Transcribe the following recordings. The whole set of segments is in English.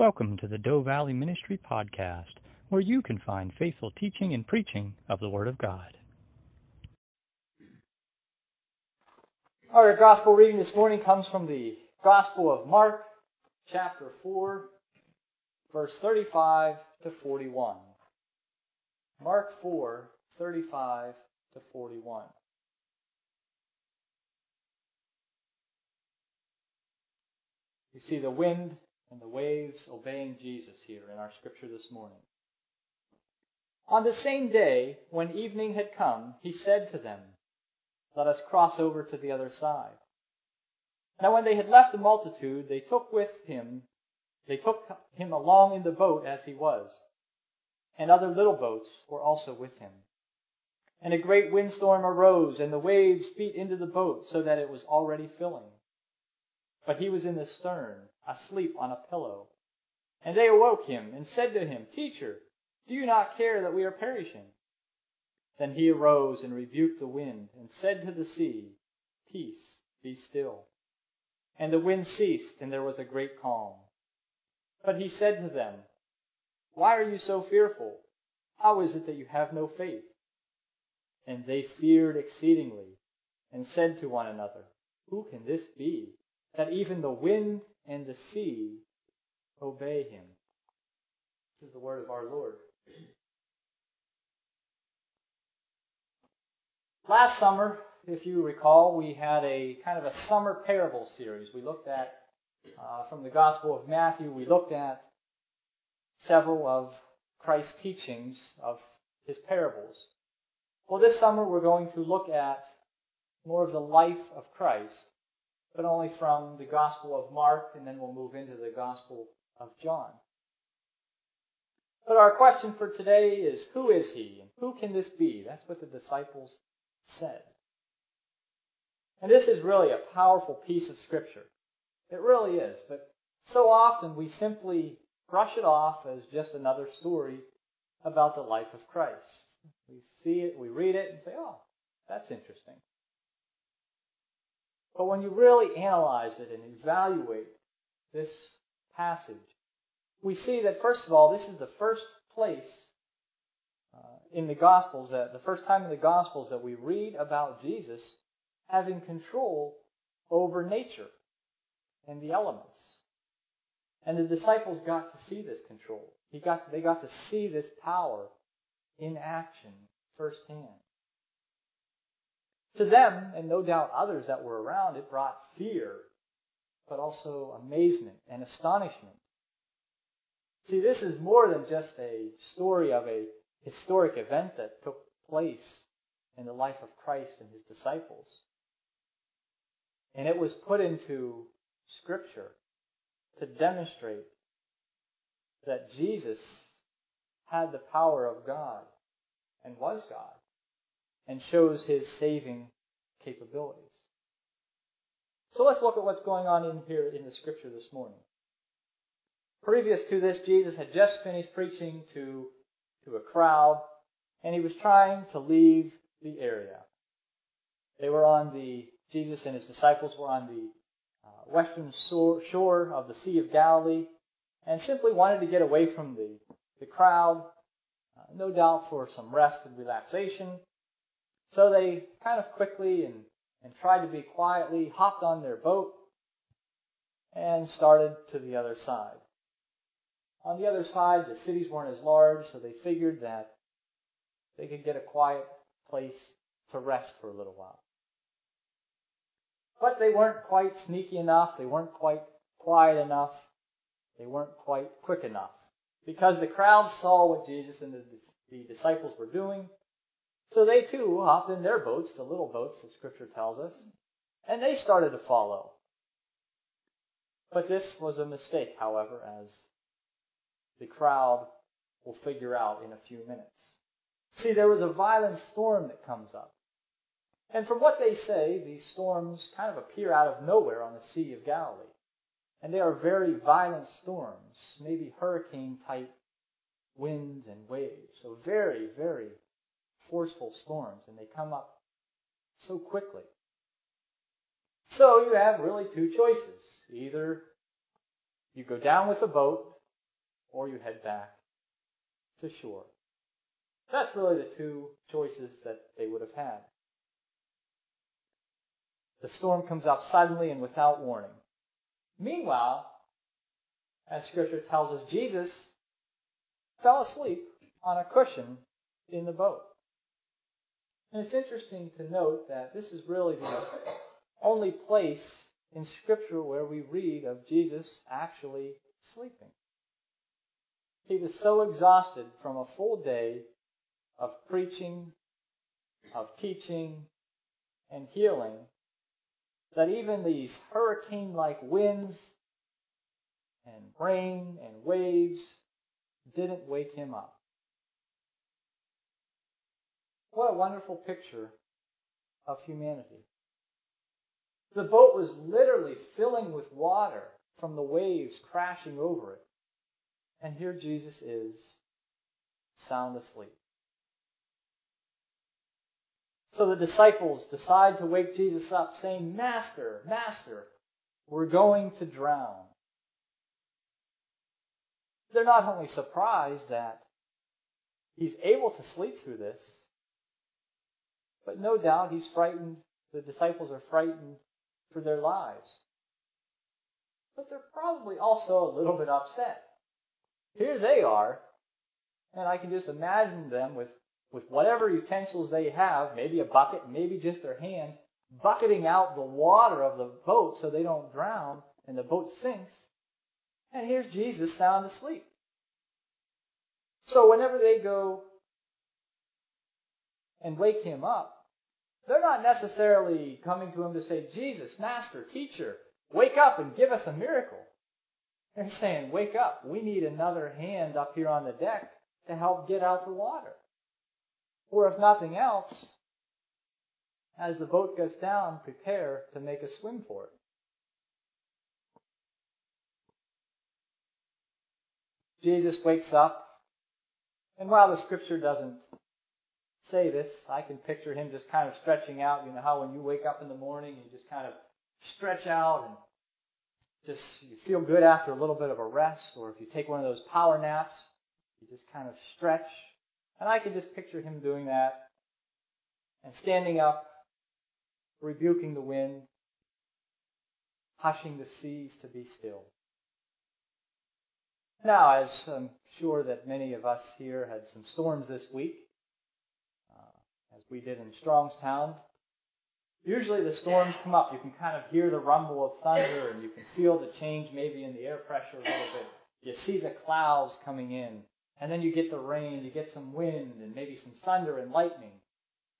Welcome to the Doe Valley Ministry Podcast, where you can find faithful teaching and preaching of the Word of God. Our gospel reading this morning comes from the Gospel of Mark, chapter 4, verse 35 to 41. Mark 4, 35 to 41. You see the wind and the waves obeying Jesus here in our scripture this morning. On the same day, when evening had come, he said to them, Let us cross over to the other side. Now when they had left the multitude, they took with him, they took him along in the boat as he was, and other little boats were also with him. And a great windstorm arose, and the waves beat into the boat so that it was already filling. But he was in the stern, asleep on a pillow. And they awoke him and said to him, Teacher, do you not care that we are perishing? Then he arose and rebuked the wind and said to the sea, Peace, be still. And the wind ceased and there was a great calm. But he said to them, Why are you so fearful? How is it that you have no faith? And they feared exceedingly and said to one another, Who can this be, that even the wind and the sea obey him. This is the word of our Lord. Last summer, if you recall, we had a kind of a summer parable series. We looked at, uh, from the Gospel of Matthew, we looked at several of Christ's teachings of his parables. Well, this summer we're going to look at more of the life of Christ but only from the Gospel of Mark, and then we'll move into the Gospel of John. But our question for today is, who is he? And who can this be? That's what the disciples said. And this is really a powerful piece of scripture. It really is. But so often we simply brush it off as just another story about the life of Christ. We see it, we read it, and say, oh, that's interesting. But when you really analyze it and evaluate this passage, we see that first of all, this is the first place uh, in the Gospels that the first time in the Gospels that we read about Jesus having control over nature and the elements. And the disciples got to see this control. He got, they got to see this power in action firsthand. To them, and no doubt others that were around, it brought fear, but also amazement and astonishment. See, this is more than just a story of a historic event that took place in the life of Christ and his disciples. And it was put into Scripture to demonstrate that Jesus had the power of God and was God and shows his saving capabilities. So let's look at what's going on in here in the scripture this morning. Previous to this, Jesus had just finished preaching to, to a crowd, and he was trying to leave the area. They were on the, Jesus and his disciples were on the uh, western shore of the Sea of Galilee, and simply wanted to get away from the, the crowd, uh, no doubt for some rest and relaxation. So they kind of quickly and, and tried to be quietly hopped on their boat and started to the other side. On the other side, the cities weren't as large, so they figured that they could get a quiet place to rest for a little while. But they weren't quite sneaky enough, they weren't quite quiet enough, they weren't quite quick enough. Because the crowd saw what Jesus and the, the disciples were doing, so they too hopped in their boats, the little boats that Scripture tells us, and they started to follow. But this was a mistake, however, as the crowd will figure out in a few minutes. See, there was a violent storm that comes up. And from what they say, these storms kind of appear out of nowhere on the Sea of Galilee. And they are very violent storms, maybe hurricane type winds and waves. So very, very forceful storms, and they come up so quickly. So you have really two choices. Either you go down with the boat or you head back to shore. That's really the two choices that they would have had. The storm comes up suddenly and without warning. Meanwhile, as scripture tells us, Jesus fell asleep on a cushion in the boat. And it's interesting to note that this is really the only place in scripture where we read of Jesus actually sleeping. He was so exhausted from a full day of preaching, of teaching, and healing that even these hurricane like winds and rain and waves didn't wake him up. What a wonderful picture of humanity. The boat was literally filling with water from the waves crashing over it. And here Jesus is sound asleep. So the disciples decide to wake Jesus up, saying, Master, Master, we're going to drown. They're not only surprised that he's able to sleep through this, but no doubt he's frightened, the disciples are frightened for their lives. But they're probably also a little bit upset. Here they are, and I can just imagine them with, with whatever utensils they have, maybe a bucket, maybe just their hands, bucketing out the water of the boat so they don't drown and the boat sinks. And here's Jesus sound asleep. So whenever they go and wake him up, they're not necessarily coming to him to say, Jesus, Master, Teacher, wake up and give us a miracle. They're saying, wake up. We need another hand up here on the deck to help get out the water. Or if nothing else, as the boat goes down, prepare to make a swim for it. Jesus wakes up, and while the scripture doesn't say this, I can picture him just kind of stretching out. You know how when you wake up in the morning, you just kind of stretch out and just you feel good after a little bit of a rest, or if you take one of those power naps, you just kind of stretch. And I can just picture him doing that and standing up, rebuking the wind, hushing the seas to be still. Now, as I'm sure that many of us here had some storms this week, we did in Strongstown, Usually the storms come up. You can kind of hear the rumble of thunder and you can feel the change maybe in the air pressure a little bit. You see the clouds coming in. And then you get the rain, you get some wind and maybe some thunder and lightning.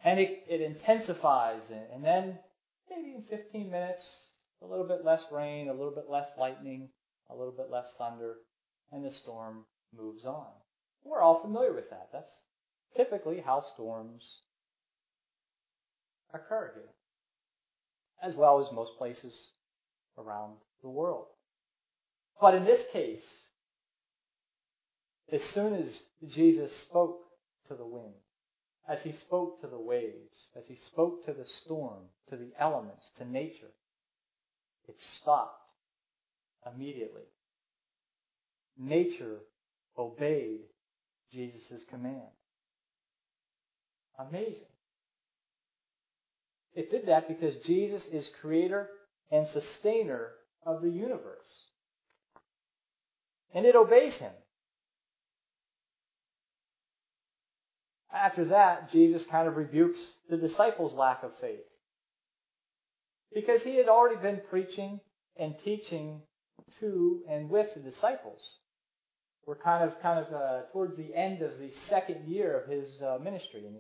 And it, it intensifies. And then maybe in 15 minutes, a little bit less rain, a little bit less lightning, a little bit less thunder, and the storm moves on. We're all familiar with that. That's typically how storms occur here as well as most places around the world. But in this case, as soon as Jesus spoke to the wind, as he spoke to the waves, as he spoke to the storm, to the elements, to nature, it stopped immediately. Nature obeyed Jesus' command. Amazing. It did that because Jesus is creator and sustainer of the universe. And it obeys him. After that, Jesus kind of rebukes the disciples' lack of faith. Because he had already been preaching and teaching to and with the disciples. We're kind of, kind of uh, towards the end of the second year of his uh, ministry. And,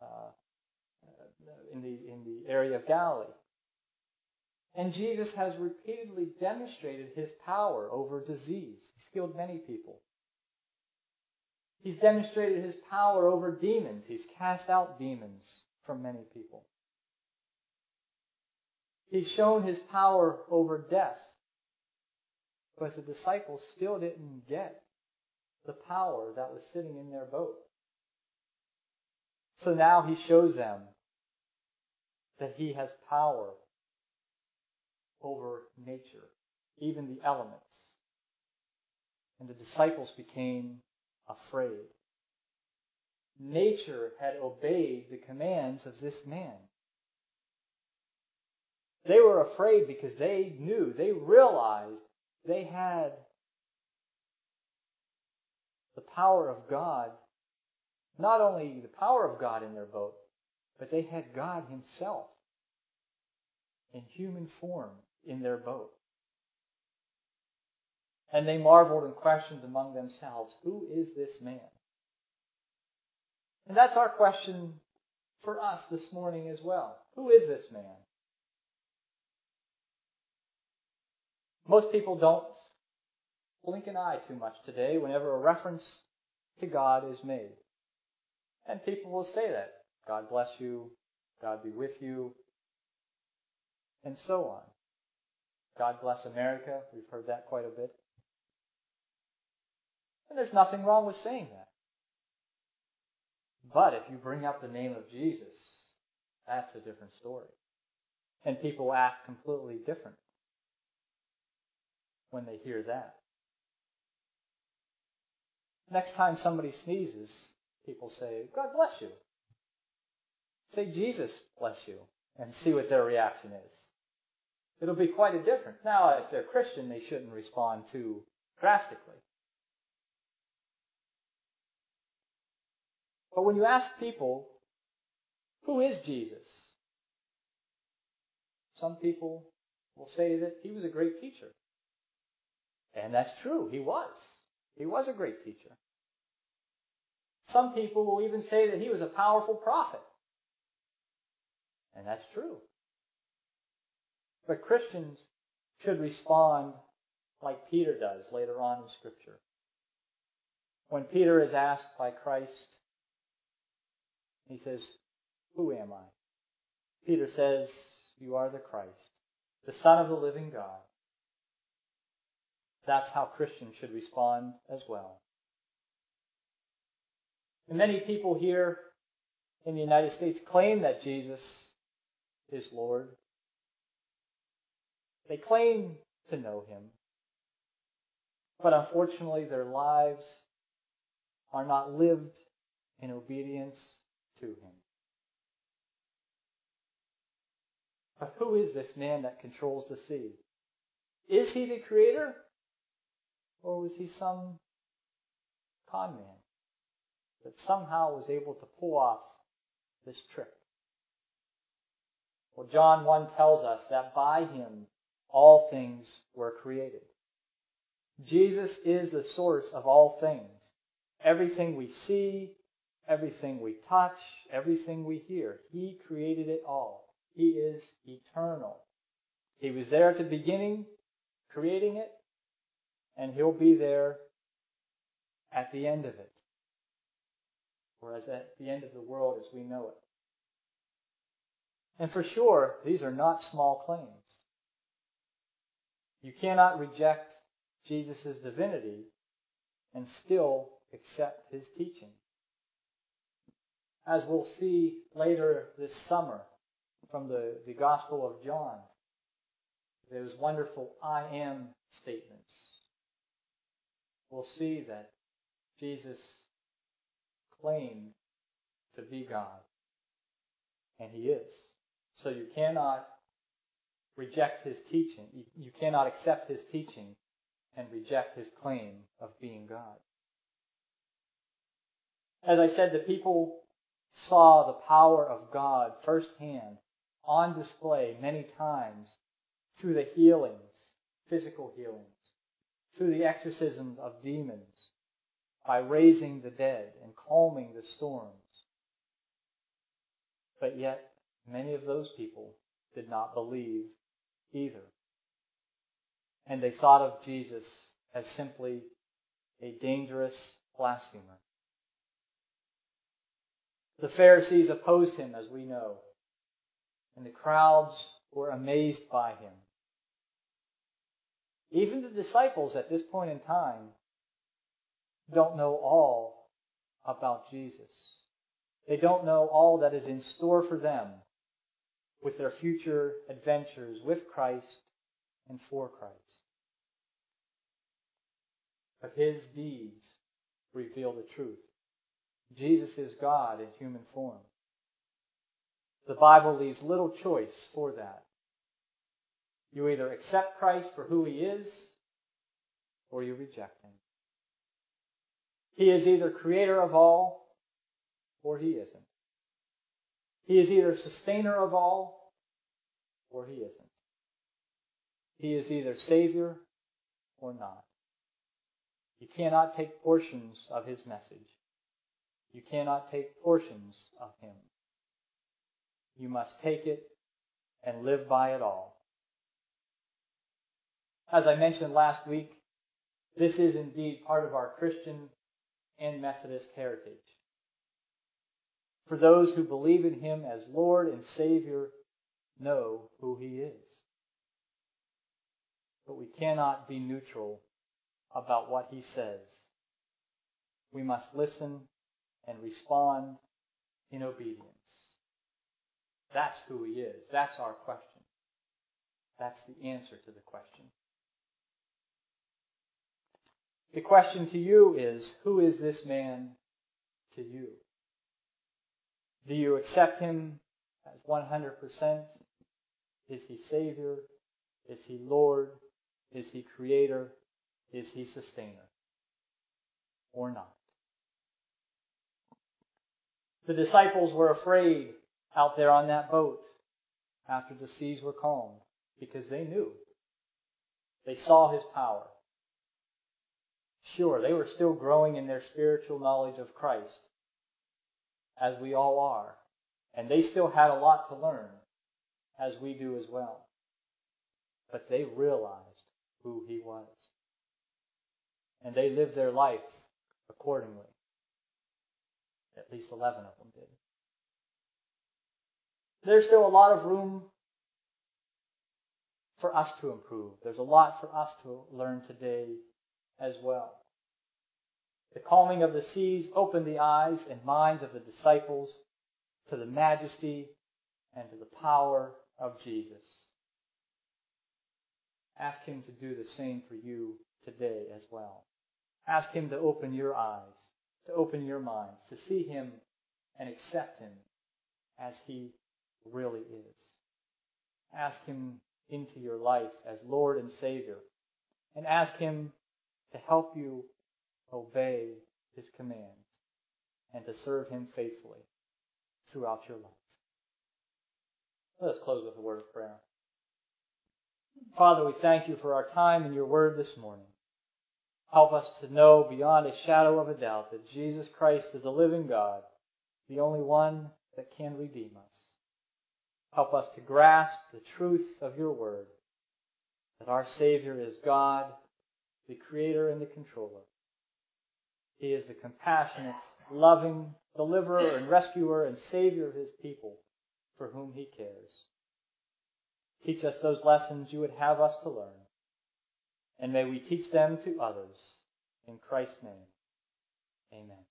uh, in the, in the area of Galilee. And Jesus has repeatedly demonstrated his power over disease. He's healed many people. He's demonstrated his power over demons. He's cast out demons from many people. He's shown his power over death. But the disciples still didn't get the power that was sitting in their boat. So now he shows them that he has power over nature, even the elements. and the disciples became afraid. Nature had obeyed the commands of this man. They were afraid because they knew, they realized they had the power of God, not only the power of God in their boat, but they had God Himself in human form in their boat. And they marveled and questioned among themselves, Who is this man? And that's our question for us this morning as well. Who is this man? Most people don't blink an eye too much today whenever a reference to God is made. And people will say that. God bless you. God be with you. And so on. God bless America. We've heard that quite a bit. And there's nothing wrong with saying that. But if you bring up the name of Jesus, that's a different story. And people act completely different when they hear that. Next time somebody sneezes, people say, God bless you. Say, Jesus bless you, and see what their reaction is. It'll be quite a difference. Now, if they're Christian, they shouldn't respond too drastically. But when you ask people, who is Jesus? Some people will say that he was a great teacher. And that's true. He was. He was a great teacher. Some people will even say that he was a powerful prophet. And that's true. But Christians should respond like Peter does later on in Scripture. When Peter is asked by Christ, he says, Who am I? Peter says, You are the Christ, the Son of the living God. That's how Christians should respond as well. And many people here in the United States claim that Jesus is Lord. They claim to know Him. But unfortunately, their lives are not lived in obedience to Him. But who is this man that controls the sea? Is he the creator? Or was he some con man that somehow was able to pull off this trick? Well, John 1 tells us that by him all things were created. Jesus is the source of all things. Everything we see, everything we touch, everything we hear, He created it all. He is eternal. He was there at the beginning, creating it, and He'll be there at the end of it. Whereas at the end of the world as we know it. And for sure, these are not small claims. You cannot reject Jesus' divinity and still accept his teaching. As we'll see later this summer from the, the Gospel of John, those wonderful I am statements. We'll see that Jesus claimed to be God. And he is. So you cannot reject his teaching. You cannot accept his teaching and reject his claim of being God. As I said, the people saw the power of God firsthand on display many times through the healings, physical healings, through the exorcisms of demons, by raising the dead and calming the storms. But yet, many of those people did not believe either. And they thought of Jesus as simply a dangerous blasphemer. The Pharisees opposed him, as we know, and the crowds were amazed by him. Even the disciples at this point in time don't know all about Jesus. They don't know all that is in store for them with their future adventures with Christ and for Christ. but his deeds reveal the truth. Jesus is God in human form. The Bible leaves little choice for that. You either accept Christ for who he is, or you reject him. He is either creator of all, or he isn't. He is either sustainer of all, or he isn't. He is either Savior or not. You cannot take portions of his message. You cannot take portions of him. You must take it and live by it all. As I mentioned last week, this is indeed part of our Christian and Methodist heritage. For those who believe in him as Lord and Savior know who he is. But we cannot be neutral about what he says. We must listen and respond in obedience. That's who he is. That's our question. That's the answer to the question. The question to you is, who is this man to you? Do you accept him as 100%? Is he Savior? Is he Lord? Is he Creator? Is he Sustainer? Or not? The disciples were afraid out there on that boat after the seas were calm because they knew. They saw his power. Sure, they were still growing in their spiritual knowledge of Christ, as we all are. And they still had a lot to learn, as we do as well. But they realized who he was. And they lived their life accordingly. At least 11 of them did. There's still a lot of room for us to improve. There's a lot for us to learn today as well. The calming of the seas opened the eyes and minds of the disciples to the majesty and to the power of Jesus. Ask Him to do the same for you today as well. Ask Him to open your eyes, to open your minds, to see Him and accept Him as He really is. Ask Him into your life as Lord and Savior, and ask Him to help you obey His commands and to serve Him faithfully throughout your life. Let us close with a word of prayer. Father, we thank you for our time in your word this morning. Help us to know beyond a shadow of a doubt that Jesus Christ is a living God, the only one that can redeem us. Help us to grasp the truth of your word, that our Savior is God, the Creator and the Controller. He is the compassionate, loving deliverer and rescuer and Savior of His people for whom He cares. Teach us those lessons you would have us to learn, and may we teach them to others. In Christ's name, amen.